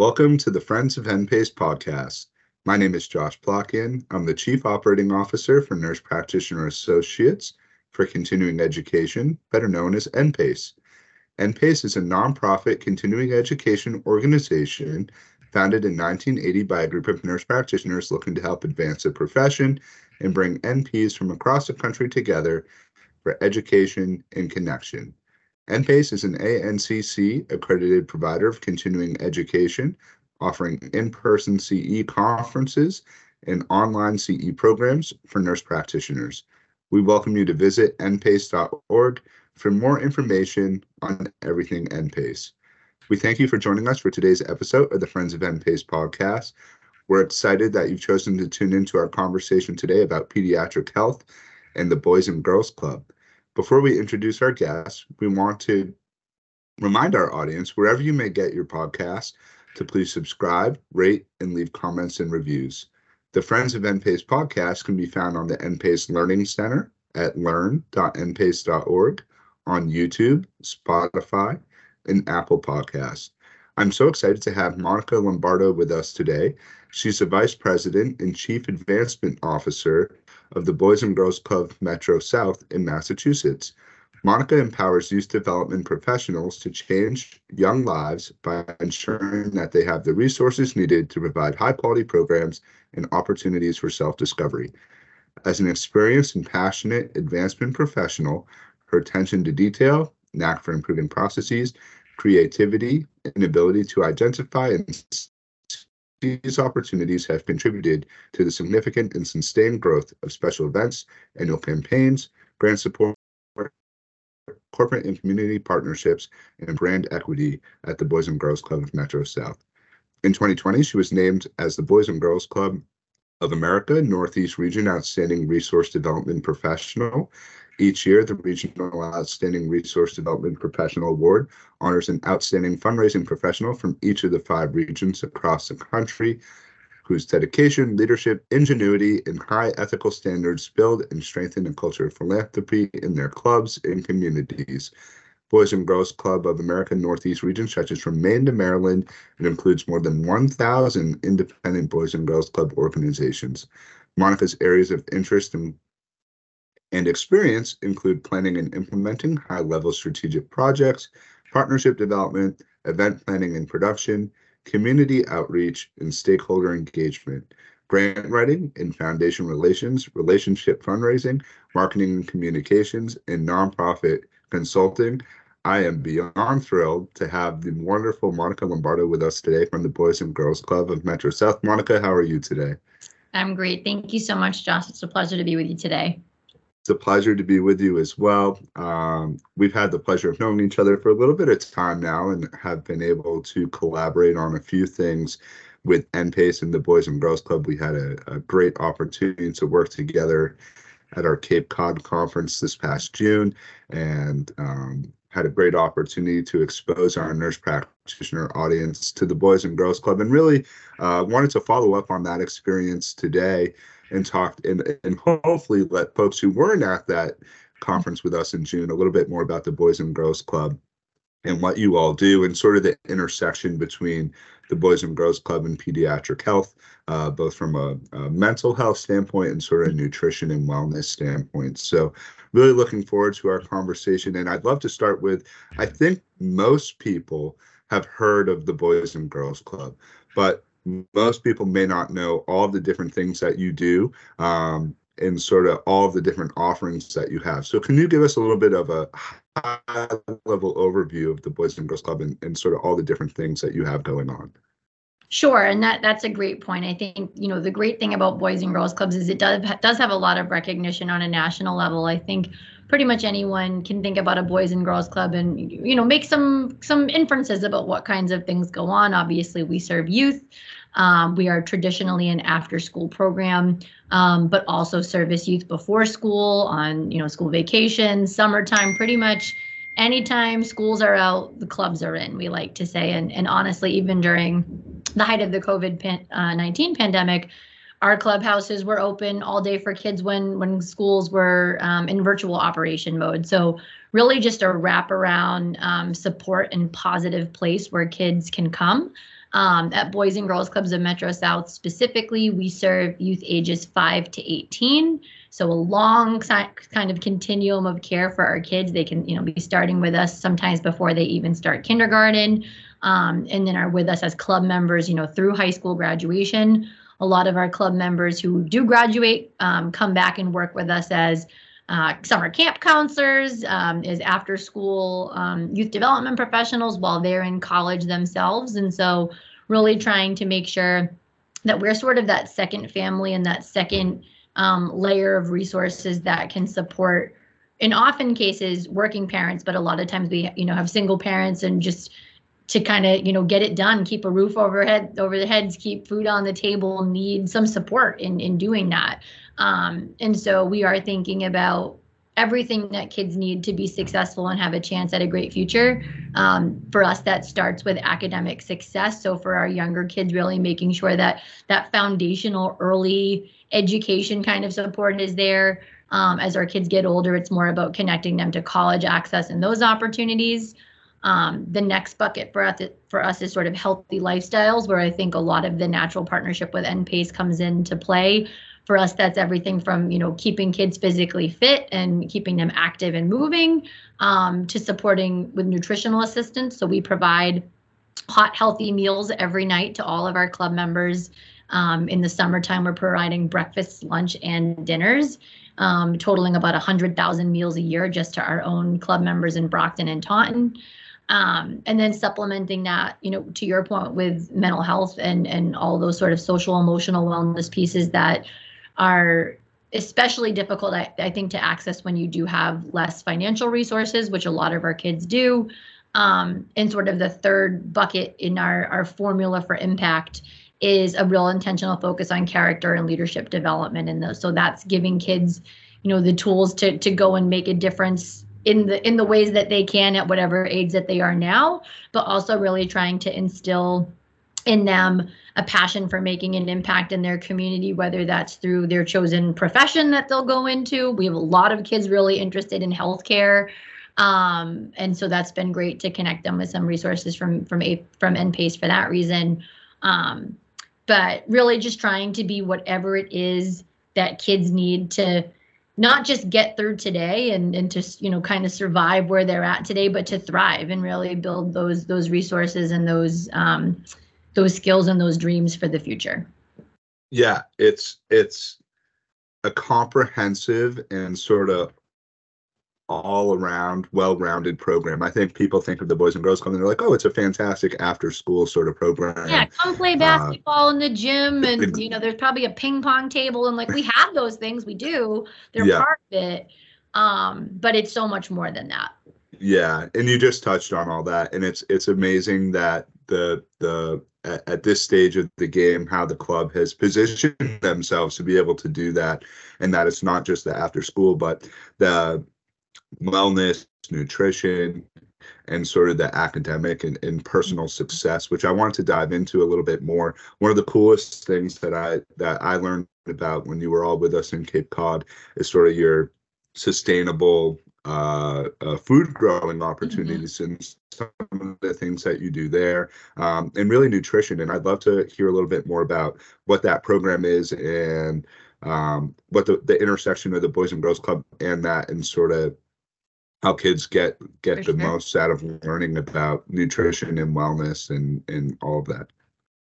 Welcome to the Friends of NPACE podcast. My name is Josh Plotkin. I'm the Chief Operating Officer for Nurse Practitioner Associates for Continuing Education, better known as NPACE. NPACE is a nonprofit continuing education organization founded in 1980 by a group of nurse practitioners looking to help advance the profession and bring NPs from across the country together for education and connection. NPACE is an ANCC accredited provider of continuing education, offering in person CE conferences and online CE programs for nurse practitioners. We welcome you to visit npace.org for more information on everything NPACE. We thank you for joining us for today's episode of the Friends of NPACE podcast. We're excited that you've chosen to tune into our conversation today about pediatric health and the Boys and Girls Club. Before we introduce our guests, we want to remind our audience, wherever you may get your podcast, to please subscribe, rate, and leave comments and reviews. The Friends of NPACE podcast can be found on the NPACE Learning Center at learn.npace.org on YouTube, Spotify, and Apple Podcasts. I'm so excited to have Monica Lombardo with us today. She's the Vice President and Chief Advancement Officer of the Boys and Girls Club Metro South in Massachusetts. Monica empowers youth development professionals to change young lives by ensuring that they have the resources needed to provide high quality programs and opportunities for self discovery. As an experienced and passionate advancement professional, her attention to detail, knack for improving processes, creativity, and ability to identify and these opportunities have contributed to the significant and sustained growth of special events, annual campaigns, grant support, corporate and community partnerships, and brand equity at the Boys and Girls Club of Metro South. In 2020, she was named as the Boys and Girls Club of America Northeast Region Outstanding Resource Development Professional each year, the Regional Outstanding Resource Development Professional Award honors an outstanding fundraising professional from each of the five regions across the country whose dedication, leadership, ingenuity, and high ethical standards build and strengthen a culture of philanthropy in their clubs and communities. Boys and Girls Club of America Northeast region stretches from Maine to Maryland and includes more than 1,000 independent Boys and Girls Club organizations. Monica's areas of interest and and experience include planning and implementing high level strategic projects, partnership development, event planning and production, community outreach, and stakeholder engagement, grant writing and foundation relations, relationship fundraising, marketing and communications, and nonprofit consulting. I am beyond thrilled to have the wonderful Monica Lombardo with us today from the Boys and Girls Club of Metro South. Monica, how are you today? I'm great. Thank you so much, Josh. It's a pleasure to be with you today. It's a pleasure to be with you as well. Um, we've had the pleasure of knowing each other for a little bit of time now and have been able to collaborate on a few things with NPACE and the Boys and Girls Club. We had a, a great opportunity to work together at our Cape Cod conference this past June and um, had a great opportunity to expose our nurse practitioner audience to the Boys and Girls Club and really uh, wanted to follow up on that experience today and talked and, and hopefully let folks who weren't at that conference with us in June a little bit more about the Boys and Girls Club and what you all do and sort of the intersection between the Boys and Girls Club and pediatric health, uh, both from a, a, mental health standpoint and sort of nutrition and wellness standpoint. So, really looking forward to our conversation. And I'd love to start with I think most people have heard of the Boys and Girls Club, but most people may not know all the different things that you do um, and sort of all of the different offerings that you have. So, can you give us a little bit of a high level overview of the Boys and Girls Club and, and sort of all the different things that you have going on? Sure, and that that's a great point. I think you know the great thing about Boys and Girls Clubs is it does does have a lot of recognition on a national level. I think pretty much anyone can think about a Boys and Girls Club and you know make some some inferences about what kinds of things go on. Obviously, we serve youth. Um, we are traditionally an after-school program, um, but also service youth before school on you know school vacations, summertime, pretty much anytime schools are out, the clubs are in. We like to say, and and honestly, even during the height of the COVID pan, uh, 19 pandemic, our clubhouses were open all day for kids when when schools were um, in virtual operation mode. So really, just a wraparound um, support and positive place where kids can come Um, at Boys and Girls Clubs of Metro South specifically, we serve youth ages 5 to 18. So a long kind of continuum of care for our kids. They can, you know, be starting with us sometimes before they even start kindergarten, um, and then are with us as club members, you know, through high school graduation. A lot of our club members who do graduate um, come back and work with us as uh, summer camp counselors, um, as after school um, youth development professionals while they're in college themselves. And so, really trying to make sure that we're sort of that second family and that second um, layer of resources that can support, in often cases, working parents, but a lot of times we, you know, have single parents and just to kind of you know get it done keep a roof overhead over their heads keep food on the table need some support in in doing that um, and so we are thinking about everything that kids need to be successful and have a chance at a great future. Um, for us, that starts with academic success. So for our younger kids, really making sure that that foundational early education kind of support is there. Um, as our kids get older, it's more about connecting them to college access and those opportunities. Um, the next bucket for us, for us is sort of healthy lifestyles, where I think a lot of the natural partnership with NPACE comes into play for us that's everything from you know keeping kids physically fit and keeping them active and moving um, to supporting with nutritional assistance. So we provide hot healthy meals every night to all of our club members. Um, in the summertime we're providing breakfast lunch and dinners um, totaling about 100000 meals a year just to our own club members in brockton and taunton. Um, and then supplementing that you know to your point with mental health and and all those sort of social emotional wellness pieces that are especially difficult, I, I, think, to access when you do have less financial resources, which a lot of our kids do. Um, and sort of the third bucket in our, our formula for impact is a real intentional focus on character and leadership development those. So that's giving kids, you know, the tools to to go and make a difference in the in the ways that they can at whatever age that they are now, but also really trying to instill in them a passion for making an impact in their community, whether that's through their chosen profession that they'll go into. We have a lot of kids really interested in healthcare. Um, and so that's been great to connect them with some resources from from a, from NPACE for that reason. Um, but really just trying to be whatever it is that kids need to not just get through today and, and to you know kind of survive where they're at today, but to thrive and really build those those resources and those um, those skills and those dreams for the future yeah it's it's a comprehensive and sort of all around well-rounded program. I think people think of the Boys and Girls Club and they're like, oh, it's a fantastic after-school sort of program. Yeah, come play uh, basketball uh, in the gym, and you know, there's probably a ping pong table, and like we have those things, we do. They're yeah. part of it, um, but it's so much more than that. Yeah, and you just touched on all that, and it's it's amazing that the the at, at this stage of the game how the club has positioned themselves to be able to do that and that it's not just the after school but the wellness nutrition and sort of the academic and, and personal mm-hmm. success which i want to dive into a little bit more. One of the coolest things that i that i learned about when you were all with us in cape cod is sort of your sustainable uh, uh, food growing opportunities mm-hmm. and some of the things that you do there, um, and really nutrition. And I'd love to hear a little bit more about what that program is and um, what the, the intersection of the Boys and Girls Club and that, and sort of how kids get get For the sure. most out of learning about nutrition and wellness and and all of that.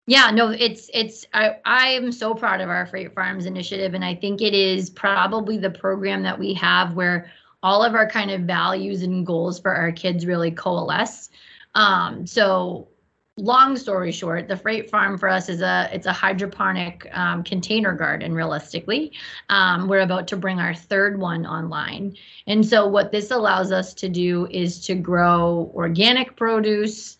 Yeah, no, it's it's I I am so proud of our Freight Farms initiative, and I think it is probably the program that we have where all of our kind of values and goals for our kids really coalesce. Um, so long story short, the freight farm for us is a it's a hydroponic um, container garden. Realistically, um, we're about to bring our third one online, and so what this allows us to do is to grow organic produce.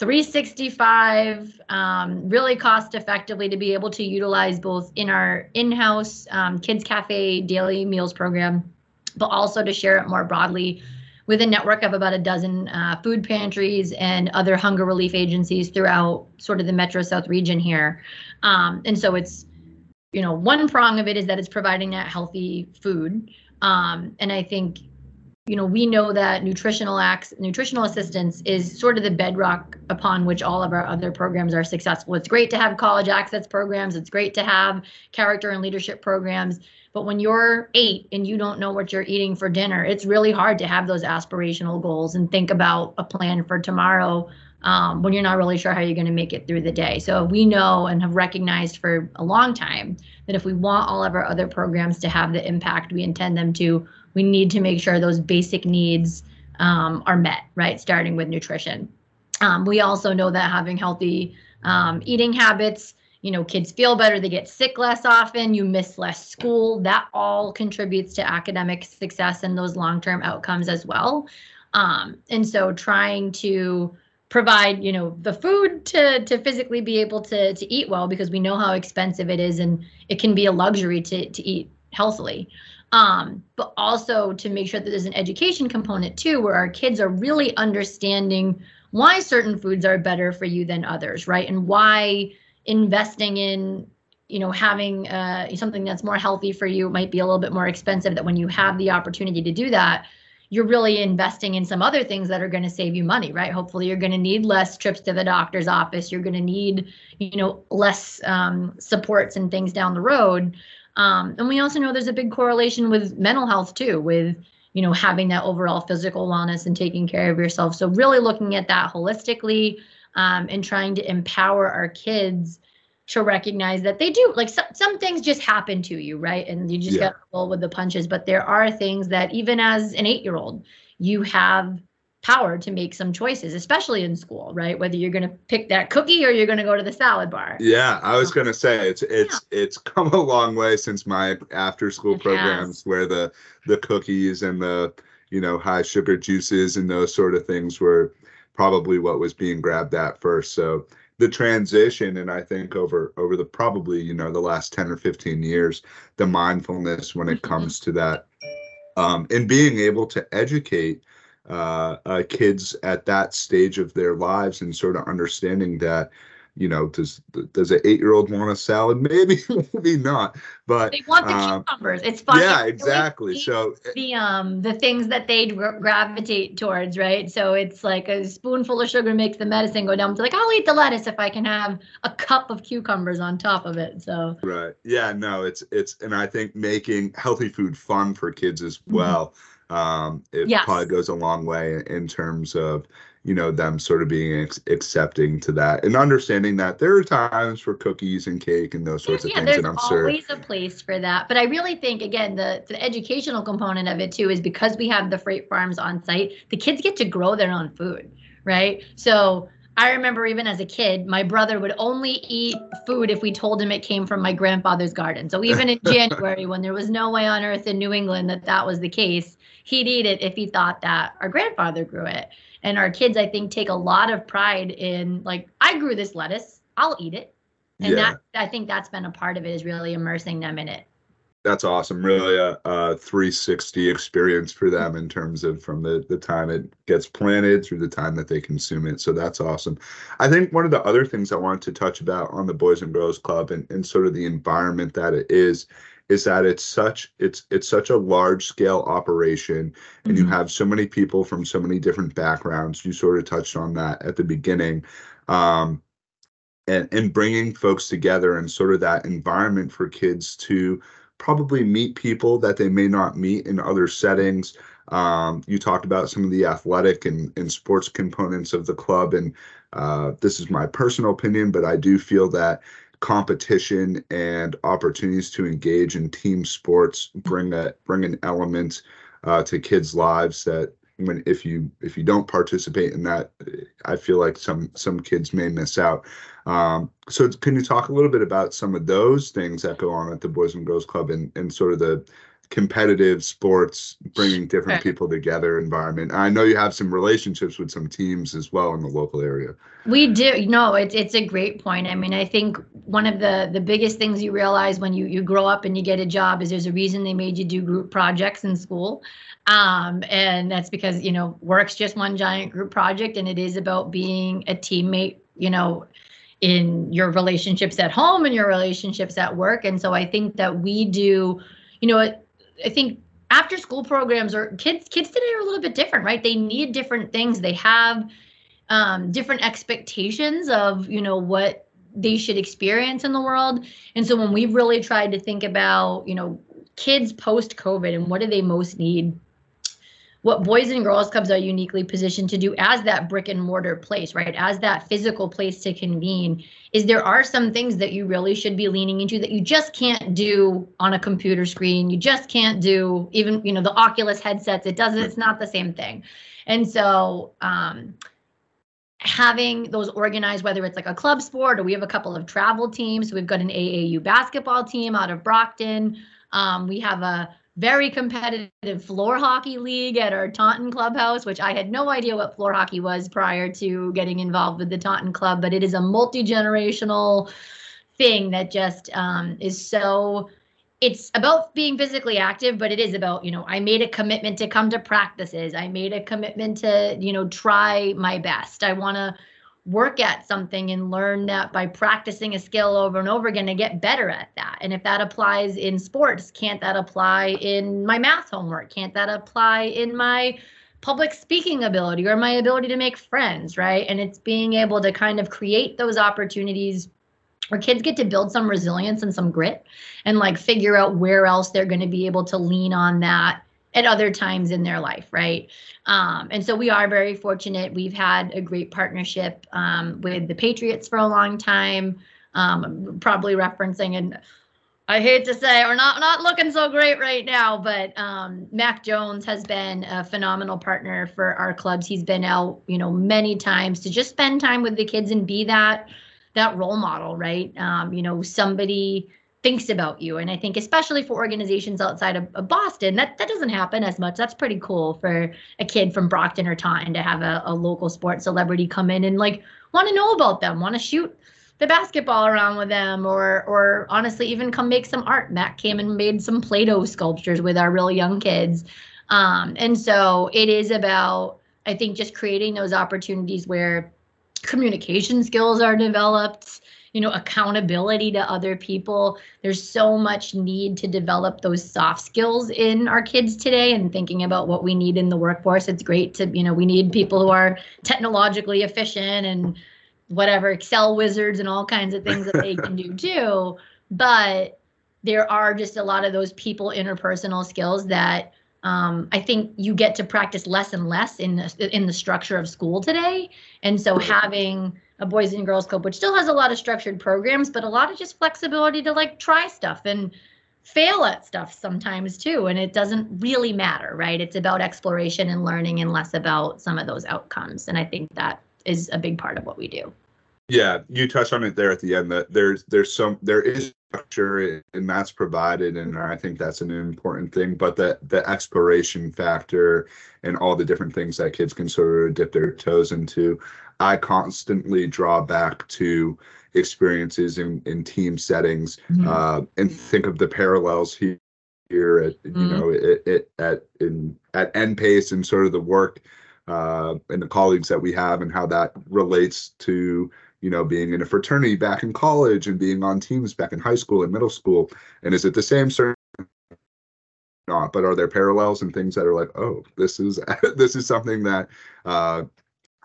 365 um, really cost effectively to be able to utilize both in our in-house um, kids cafe daily meals program but also to share it more broadly with a network of about a dozen uh, food pantries and other hunger relief agencies throughout sort of the Metro South region here. Um, and so it's, you know, one prong of it is that it's providing that healthy food. Um, and I think you know, we know that nutritional acts, nutritional assistance is sort of the bedrock upon which all of our other programs are successful. It's great to have college access programs. It's great to have character and leadership programs. But when you're eight and you don't know what you're eating for dinner, it's really hard to have those aspirational goals and think about a plan for tomorrow um, when you're not really sure how you're going to make it through the day. So we know and have recognized for a long time that if we want all of our other programs to have the impact we intend them to, we need to make sure those basic needs um, are met, right? Starting with nutrition. Um, we also know that having healthy um, eating habits, you know, kids feel better, they get sick less often, you miss less school. That all contributes to academic success and those long term outcomes as well. Um, and so trying to provide you know the food to to physically be able to to eat well because we know how expensive it is and it can be a luxury to to eat healthily um, but also to make sure that there's an education component too where our kids are really understanding why certain foods are better for you than others right and why investing in you know having uh, something that's more healthy for you might be a little bit more expensive that when you have the opportunity to do that you're really investing in some other things that are going to save you money, right? Hopefully, you're going to need less trips to the doctor's office. You're going to need, you know, less um, supports and things down the road. Um, and we also know there's a big correlation with mental health too, with you know having that overall physical wellness and taking care of yourself. So really looking at that holistically um, and trying to empower our kids to recognize that they do like some, some things just happen to you right and you just yeah. got to roll with the punches but there are things that even as an eight year old you have power to make some choices especially in school right whether you're going to pick that cookie or you're going to go to the salad bar yeah i was going to say it's it's yeah. it's come a long way since my after school it programs has. where the the cookies and the you know high sugar juices and those sort of things were probably what was being grabbed at first so the transition and i think over over the probably you know the last 10 or 15 years the mindfulness when it mm-hmm. comes to that um, and being able to educate uh, uh, kids at that stage of their lives and sort of understanding that you know, does does an eight year old want a salad? Maybe, maybe not. But they want the um, cucumbers. It's fun. Yeah, exactly. So eh the um the things that they gravitate towards, right? So it's like a spoonful of sugar makes the medicine go down. To like, I'll eat the lettuce if I can have a cup of cucumbers on top of it. So right, yeah, no, it's it's, and I think making healthy food fun for kids as mm-hmm. well. Mm-hmm. Um, it yes. probably goes a long way in terms of you know them sort of being ex- accepting to that and understanding that there are times for cookies and cake and those sorts yeah, of things and i'm sure always a place for that but i really think again the, the educational component of it too is because we have the freight farms on site the kids get to grow their own food right? So I remember even as a kid, my brother would only eat food if we told him it came from my grandfather's garden. So even in January, when there was no way on earth in New England that that was the case, he'd eat it if he thought that our grandfather grew it. And our kids, I think, take a lot of pride in like, I grew this lettuce, I'll eat it. And yeah. that I think that's been a part of it is really immersing them in it. That's awesome. Really a, a 360 experience for them in terms of from the, the time it gets planted through the time that they consume it. So that's awesome. I think one of the other things I wanted to touch about on the Boys and Girls Club and, and sort of the environment that it is is that it's such it's it's such a large scale operation and mm-hmm. you have so many people from so many different backgrounds you sort of touched on that at the beginning um, and and bringing folks together and sort of that environment for kids to probably meet people that they may not meet in other settings um, you talked about some of the athletic and, and sports components of the club and uh, this is my personal opinion but i do feel that competition and opportunities to engage in team sports bring that bring an element uh, to kids' lives that when if you if you don't participate in that, I feel like some some kids may miss out. Um, so can you talk a little bit about some of those things that go on at the Boys and Girls Club and and sort of the competitive sports, bringing different people together environment. I know you have some relationships with some teams as well in the local area. We do. No, it's it's a great point. I mean, I think one of the the biggest things you realize when you you grow up and you get a job is there's a reason they made you do group projects in school. Um, and that's because you know work's just one giant group project and it is about being a teammate you know in your relationships at home and your relationships at work. And so i think that we do you know I think after school programs or kids kids today are a little bit different right? They need different things. They have um, different expectations of you know what they should experience in the world. And so when we've really tried to think about you know kids post covid and what do they most need what boys and girls clubs are uniquely positioned to do as that brick and mortar place right as that physical place to convene is there are some things that you really should be leaning into that you just can't do on a computer screen you just can't do even you know the oculus headsets it doesn't it's not the same thing and so um having those organized, whether it's like a club sport or we have a couple of travel teams. we've got an AAU basketball team out of Brockton. Um, we have a very competitive floor hockey league at our Taunton clubhouse, which I had no idea what floor hockey was prior to getting involved with the Taunton club, but it is a multi generational thing that just um, is so it's about being physically active but it is about you know i made a commitment to come to practices. I made a commitment to you know try my best. I want to work at something and learn that by practicing a skill over and over again to get better at that. And if that applies in sports can't that apply in my math homework? Can't that apply in my public speaking ability or my ability to make friends right? And it's being able to kind of create those opportunities where kids get to build some resilience and some grit and like figure out where else they're going to be able to lean on that at other times in their life, right? Um, and so we are very fortunate. We've had a great partnership um, with the Patriots for a long time. Um, probably referencing, and I hate to say we're not not looking so great right now, but um, Mac Jones has been a phenomenal partner for our clubs. He's been out, you know, many times to just spend time with the kids and be that that role model, right? Um, you know, somebody thinks about you. And I think especially for organizations outside of, of, Boston, that, that doesn't happen as much. That's pretty cool for a kid from Brockton or Taunton to have a, a local sports celebrity come in and like want to know about them, want to shoot the basketball around with them or or honestly even come make some art. Matt came and made some Play-Doh sculptures with our really young kids. Um, and so it is about, I think, just creating those opportunities where communication skills are developed you know accountability to other people. There's so much need to develop those soft skills in our kids today and thinking about what we need in the workforce. It's great to you know we need people who are technologically efficient and whatever excel wizards and all kinds of things that they can do too. But there are just a lot of those people interpersonal skills that um, I think you get to practice less and less in the in the structure of school today. And so having a boys and girls club, which still has a lot of structured programs, but a lot of just flexibility to like try stuff and fail at stuff sometimes too. And it doesn't really matter, right? It's about exploration and learning and less about some of those outcomes. And I think that is a big part of what we do. Yeah, you touched on it there at the end that there's there's some there is structure and that's provided and I think that's an important thing but the the exploration factor and all the different things that kids can sort of dip their toes into I constantly draw back to experiences in in team settings mm-hmm. uh, and think of the parallels here here at mm-hmm. you know it, it, at in at NPACE and sort of the work uh, and the colleagues that we have and how that relates to you know, being in a fraternity back in college and being on teams back in high school and middle school? And is it the same? Certainly not. But are there parallels and things that are like, oh, this is this is something that uh,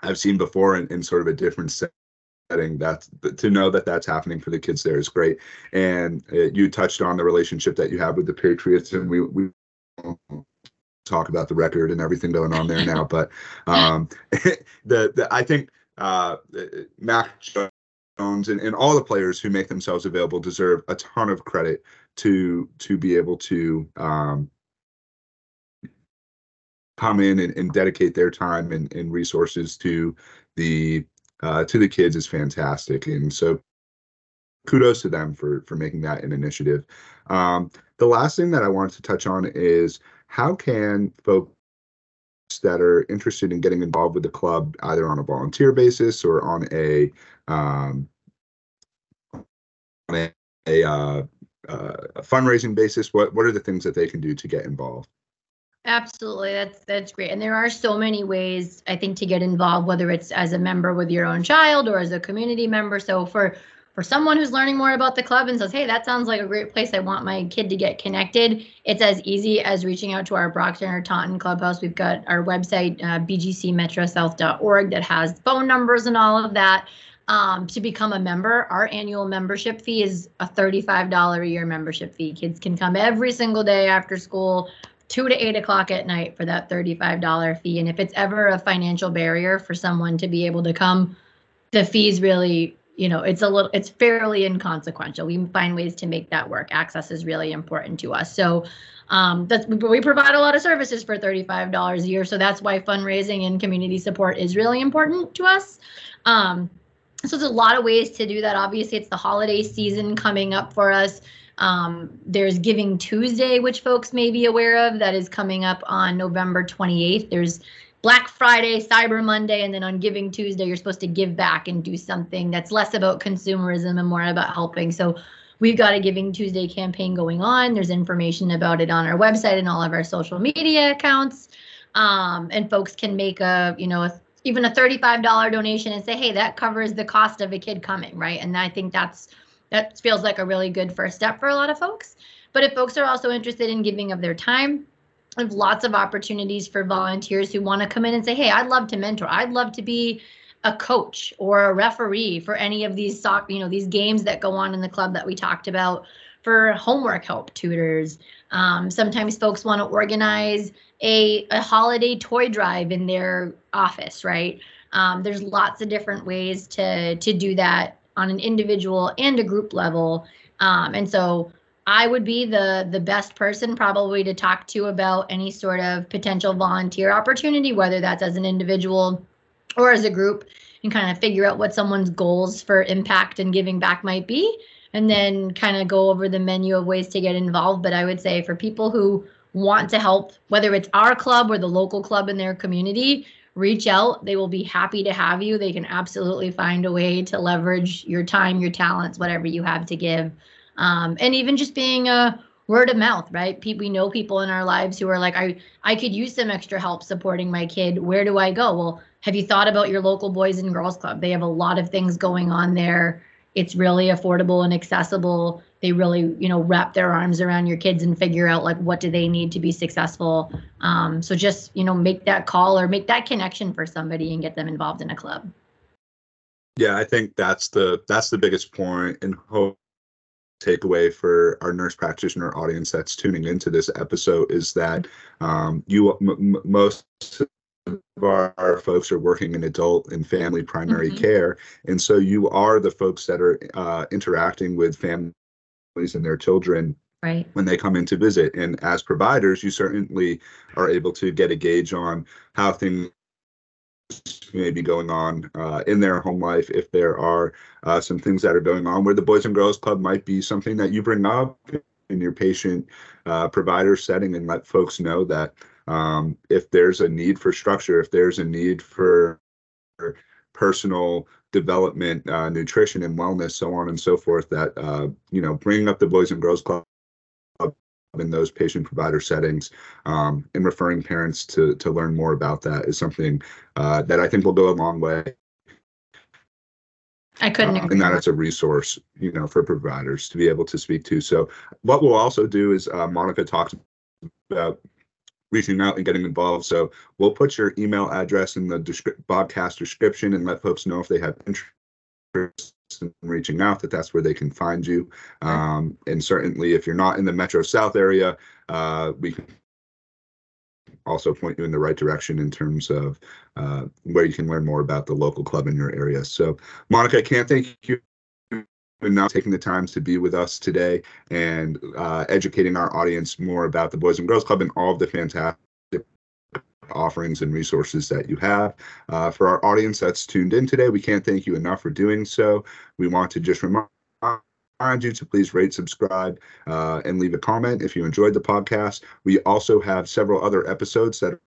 I've seen before in, in sort of a different setting. That to know that that's happening for the kids there is great. And uh, you touched on the relationship that you have with the Patriots, and we we talk about the record and everything going on there now. But um, the, the I think uh, Mac Jones and, and all the players who make themselves available deserve a ton of credit to to be able to um, come in and, and, dedicate their time and, and resources to the uh, to the kids is fantastic. And so kudos to them for for making that an initiative. Um, the last thing that i wanted to touch on is how can folks that are interested in getting involved with the club either on a volunteer basis or on a um, on a, a, uh, uh, a fundraising basis what what are the things that they can do to get involved Absolutely, that's that's great, and there are so many ways I think to get involved, whether it's as a member with your own child or as a community member. So for for someone who's learning more about the club and says, hey, that sounds like a great place. I want my kid to get connected. It's as easy as reaching out to our Brockton or Taunton clubhouse. We've got our website, uh, bgcmetrosouth.org, that has phone numbers and all of that. Um, to become a member, our annual membership fee is a $35 a year membership fee. Kids can come every single day after school, two to eight o'clock at night for that $35 fee. And if it's ever a financial barrier for someone to be able to come, the fees really you know it's a little it's fairly inconsequential. We find ways to make that work. Access is really important to us. So um, that's we provide a lot of services for $35 a year. So that's why fundraising and community support is really important to us. Um, so there's a lot of ways to do that. Obviously it's the holiday season coming up for us. Um, there's giving tuesday which folks may be aware of that is coming up on november 28th there's Black Friday, Cyber Monday, and then on Giving Tuesday, you're supposed to give back and do something that's less about consumerism and more about helping. So we've got a Giving Tuesday campaign going on. There's information about it on our website and all of our social media accounts. Um, and folks can make a, you know, a, even a $35 donation and say, hey, that covers the cost of a kid coming, right? And I think that's that feels like a really good first step for a lot of folks. But if folks are also interested in giving of their time, have lots of opportunities for volunteers who want to come in and say, "Hey, I'd love to mentor. I'd love to be a coach or a referee for any of these soccer, you know, these games that go on in the club that we talked about for homework help tutors. Um, sometimes folks want to organize a, a holiday toy drive in their office, right? Um, there's lots of different ways to to do that on an individual and a group level. Um, and so I would be the the best person probably to talk to about any sort of potential volunteer opportunity, whether that's as an individual or as a group, and kind of figure out what someone's goals for impact and giving back might be, and then kind of go over the menu of ways to get involved. But I would say for people who want to help, whether it's our club or the local club in their community, reach out. They will be happy to have you. They can absolutely find a way to leverage your time, your talents, whatever you have to give um, and even just being a word of mouth right? Pe- we know people in our lives who are like i i could use some extra help supporting my kid. Where do i go? Well have you thought about your local boys and girls club? They have a lot of things going on there. It's really affordable and accessible. They really you know wrap their arms around your kids and figure out like what do they need to be successful. Um, so just you know make that call or make that connection for somebody and get them involved in a club. Yeah i think that's the that's the biggest point and hope takeaway for our nurse practitioner audience that's tuning into this episode is that um, you m- most of our, folks are working in adult and family primary mm-hmm. care. And so you are the folks that are uh, interacting with families and their children right. when they come in to visit. And as providers you certainly are able to get a gauge on how things may be going on uh, in their home life, if there are uh, some things that are going on where the Boys and Girls Club might be something that you bring up in your patient uh, provider setting and let folks know that um, if there's a need for structure, if there's a need for personal development, uh, nutrition and wellness, so on and so forth, that, uh, you know, bringing up the Boys and Girls Club in those patient provider settings um, and referring parents to to learn more about that is something uh, that I think will go a long way. I couldn't uh, and that it's a resource, you know, for providers to be able to speak to. So what we'll also do is uh, Monica talks about reaching out and getting involved. So we'll put your email address in the descri- podcast description and let folks know if they have interest reaching out that that's where they can find you. Um, and certainly, if you're not in the Metro South area, uh, we can also point you in the right direction in terms of uh, where you can learn more about the local club in your area. So, Monica, I can't thank you enough taking the time to be with us today and uh, educating our audience more about the Boys and Girls Club and all of the fantastic offerings and resources that you have. Uh, for our audience that's tuned in today, we can't thank you enough for doing so. We want to just remind you to please rate, subscribe, uh, and leave a comment if you enjoyed the podcast. We also have several other episodes that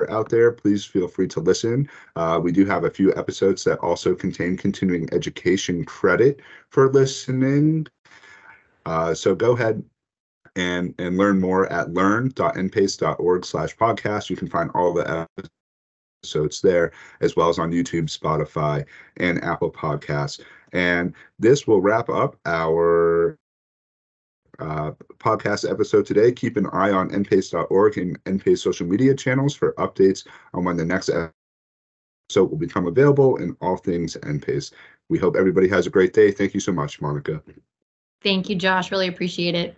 are out there. Please feel free to listen. Uh, we do have a few episodes that also contain continuing education credit for listening. Uh, so go ahead and and learn more at learn.npace.org slash podcast. You can find all the episodes there, as well as on YouTube, Spotify, and Apple Podcasts. And this will wrap up our uh, podcast episode today. Keep an eye on npace.org and npace social media channels for updates on when the next episode will become available and all things npace. We hope everybody has a great day. Thank you so much, Monica. Thank you, Josh. Really appreciate it.